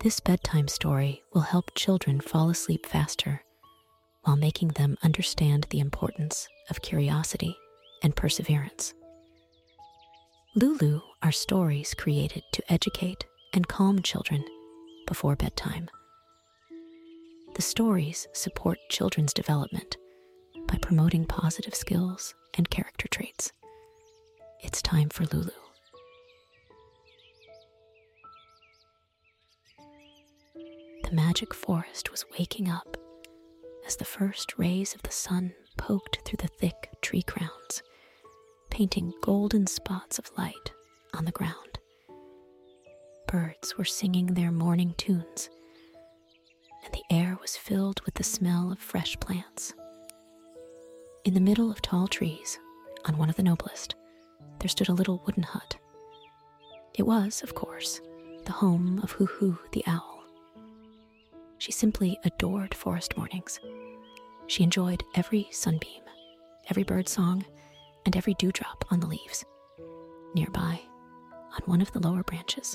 This bedtime story will help children fall asleep faster while making them understand the importance of curiosity and perseverance. Lulu are stories created to educate and calm children before bedtime. The stories support children's development by promoting positive skills and character traits. It's time for Lulu. The magic forest was waking up as the first rays of the sun poked through the thick tree crowns, painting golden spots of light on the ground. Birds were singing their morning tunes, and the air was filled with the smell of fresh plants. In the middle of tall trees, on one of the noblest, there stood a little wooden hut. It was, of course, the home of Huhu the owl. She simply adored forest mornings. She enjoyed every sunbeam, every bird song, and every dewdrop on the leaves. Nearby, on one of the lower branches,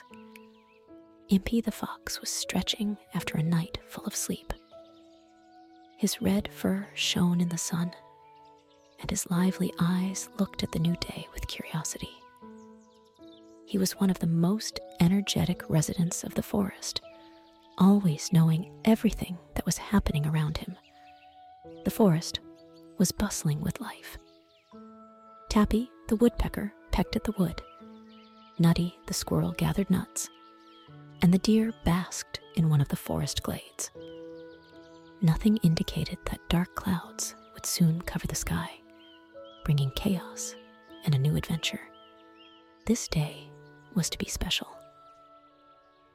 Impy the fox was stretching after a night full of sleep. His red fur shone in the sun, and his lively eyes looked at the new day with curiosity. He was one of the most energetic residents of the forest always knowing everything that was happening around him. The forest was bustling with life. Tappy, the woodpecker, pecked at the wood. Nutty, the squirrel, gathered nuts. And the deer basked in one of the forest glades. Nothing indicated that dark clouds would soon cover the sky, bringing chaos and a new adventure. This day was to be special.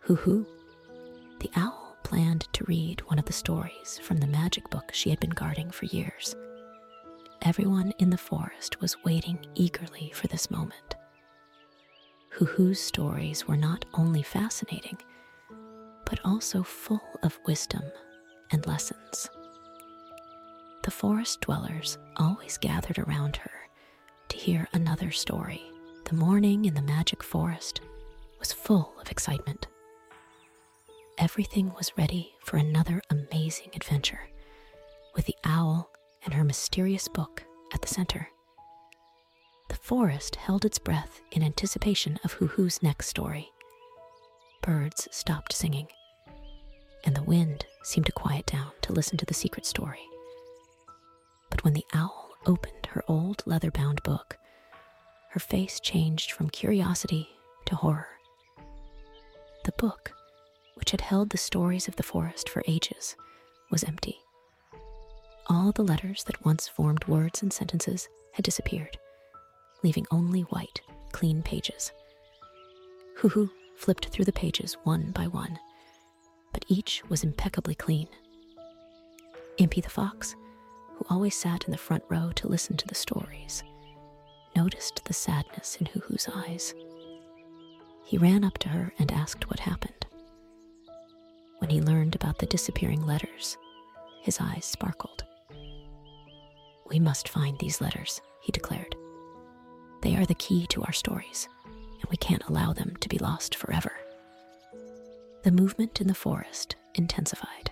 Huhu the owl planned to read one of the stories from the magic book she had been guarding for years. Everyone in the forest was waiting eagerly for this moment. Hoo's stories were not only fascinating, but also full of wisdom and lessons. The forest dwellers always gathered around her to hear another story. The morning in the magic forest was full of excitement everything was ready for another amazing adventure, with the owl and her mysterious book at the center. The forest held its breath in anticipation of Huhu's next story. Birds stopped singing, and the wind seemed to quiet down to listen to the secret story. But when the owl opened her old leather bound book, her face changed from curiosity to horror. The book which had held the stories of the forest for ages, was empty. All the letters that once formed words and sentences had disappeared, leaving only white, clean pages. Hoo flipped through the pages one by one, but each was impeccably clean. Impy the fox, who always sat in the front row to listen to the stories, noticed the sadness in Hoo's eyes. He ran up to her and asked what happened. When he learned about the disappearing letters, his eyes sparkled. We must find these letters, he declared. They are the key to our stories, and we can't allow them to be lost forever. The movement in the forest intensified.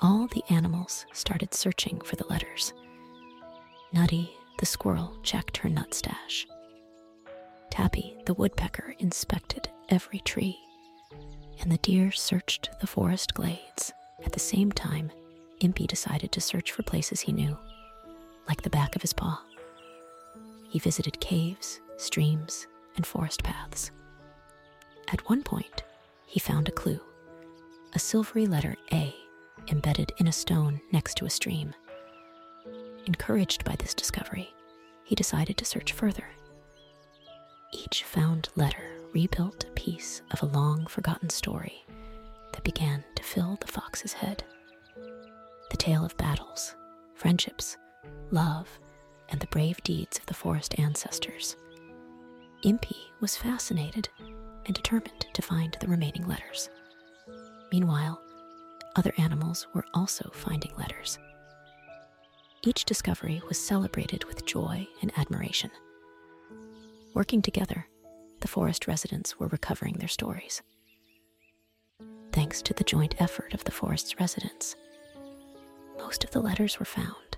All the animals started searching for the letters. Nutty, the squirrel, checked her nut stash. Tappy, the woodpecker, inspected every tree and the deer searched the forest glades. At the same time, Impy decided to search for places he knew, like the back of his paw. He visited caves, streams, and forest paths. At one point, he found a clue a silvery letter A embedded in a stone next to a stream. Encouraged by this discovery, he decided to search further. Each found letter rebuilt a piece of a long forgotten story that began to fill the fox's head. The tale of battles, friendships, love, and the brave deeds of the forest ancestors. Impy was fascinated and determined to find the remaining letters. Meanwhile, other animals were also finding letters. Each discovery was celebrated with joy and admiration. Working together, the forest residents were recovering their stories. thanks to the joint effort of the forest's residents. Most of the letters were found,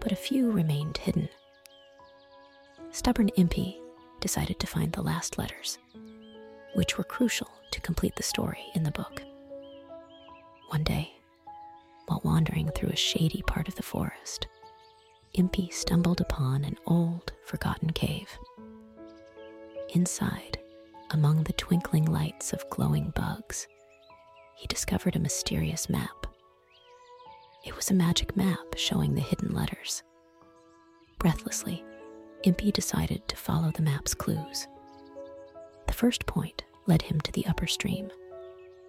but a few remained hidden. Stubborn Impy decided to find the last letters, which were crucial to complete the story in the book. One day, while wandering through a shady part of the forest, Impy stumbled upon an old, forgotten cave. Inside, among the twinkling lights of glowing bugs, he discovered a mysterious map. It was a magic map showing the hidden letters. Breathlessly, Impy decided to follow the map's clues. The first point led him to the upper stream,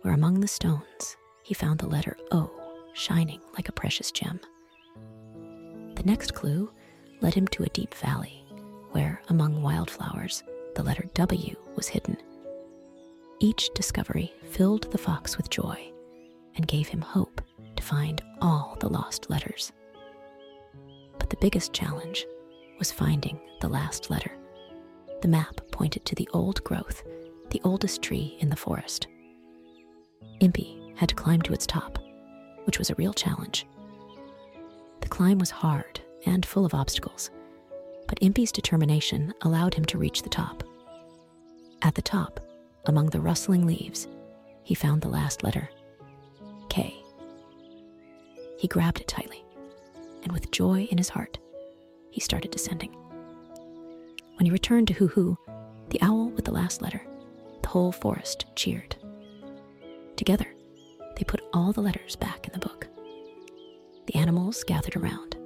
where among the stones he found the letter O shining like a precious gem. The next clue led him to a deep valley, where, among wildflowers, the letter W was hidden. Each discovery filled the fox with joy and gave him hope to find all the lost letters. But the biggest challenge was finding the last letter. The map pointed to the old growth, the oldest tree in the forest. Impy had to climb to its top, which was a real challenge. The climb was hard and full of obstacles, but Impy's determination allowed him to reach the top. At the top, among the rustling leaves, he found the last letter K. He grabbed it tightly, and with joy in his heart, he started descending. When he returned to Huhu, the owl with the last letter, the whole forest cheered. Together, they put all the letters back in the book. The animals gathered around,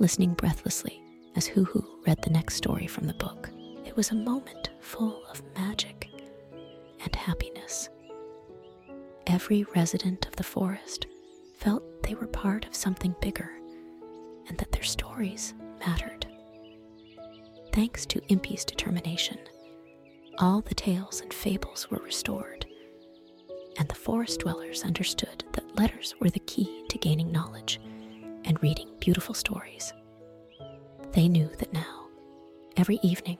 listening breathlessly as Huhu read the next story from the book. It was a moment full of magic and happiness. Every resident of the forest felt they were part of something bigger and that their stories mattered. Thanks to Impy's determination, all the tales and fables were restored, and the forest dwellers understood that letters were the key to gaining knowledge and reading beautiful stories. They knew that now, every evening,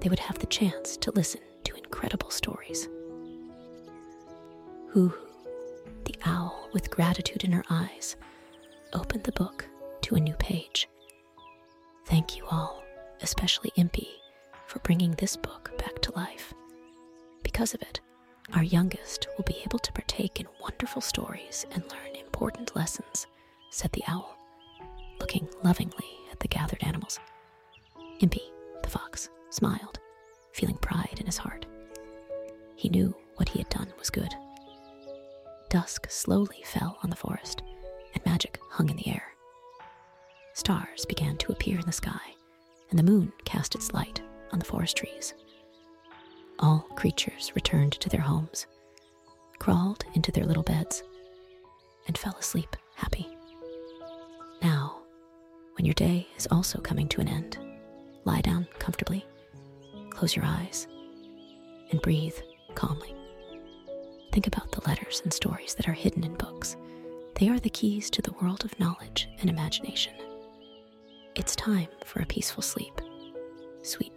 they would have the chance to listen to incredible stories. Huhu, the owl with gratitude in her eyes, opened the book to a new page. Thank you all, especially Impy, for bringing this book back to life. Because of it, our youngest will be able to partake in wonderful stories and learn important lessons, said the owl, looking lovingly at the gathered animals. Impy, the fox, smiled, feeling pride in his heart. He knew what he had done was good. Dusk slowly fell on the forest, and magic hung in the air. Stars began to appear in the sky, and the moon cast its light on the forest trees. All creatures returned to their homes, crawled into their little beds, and fell asleep happy. Your day is also coming to an end, lie down comfortably, close your eyes, and breathe calmly. Think about the letters and stories that are hidden in books. They are the keys to the world of knowledge and imagination. It's time for a peaceful sleep. Sweet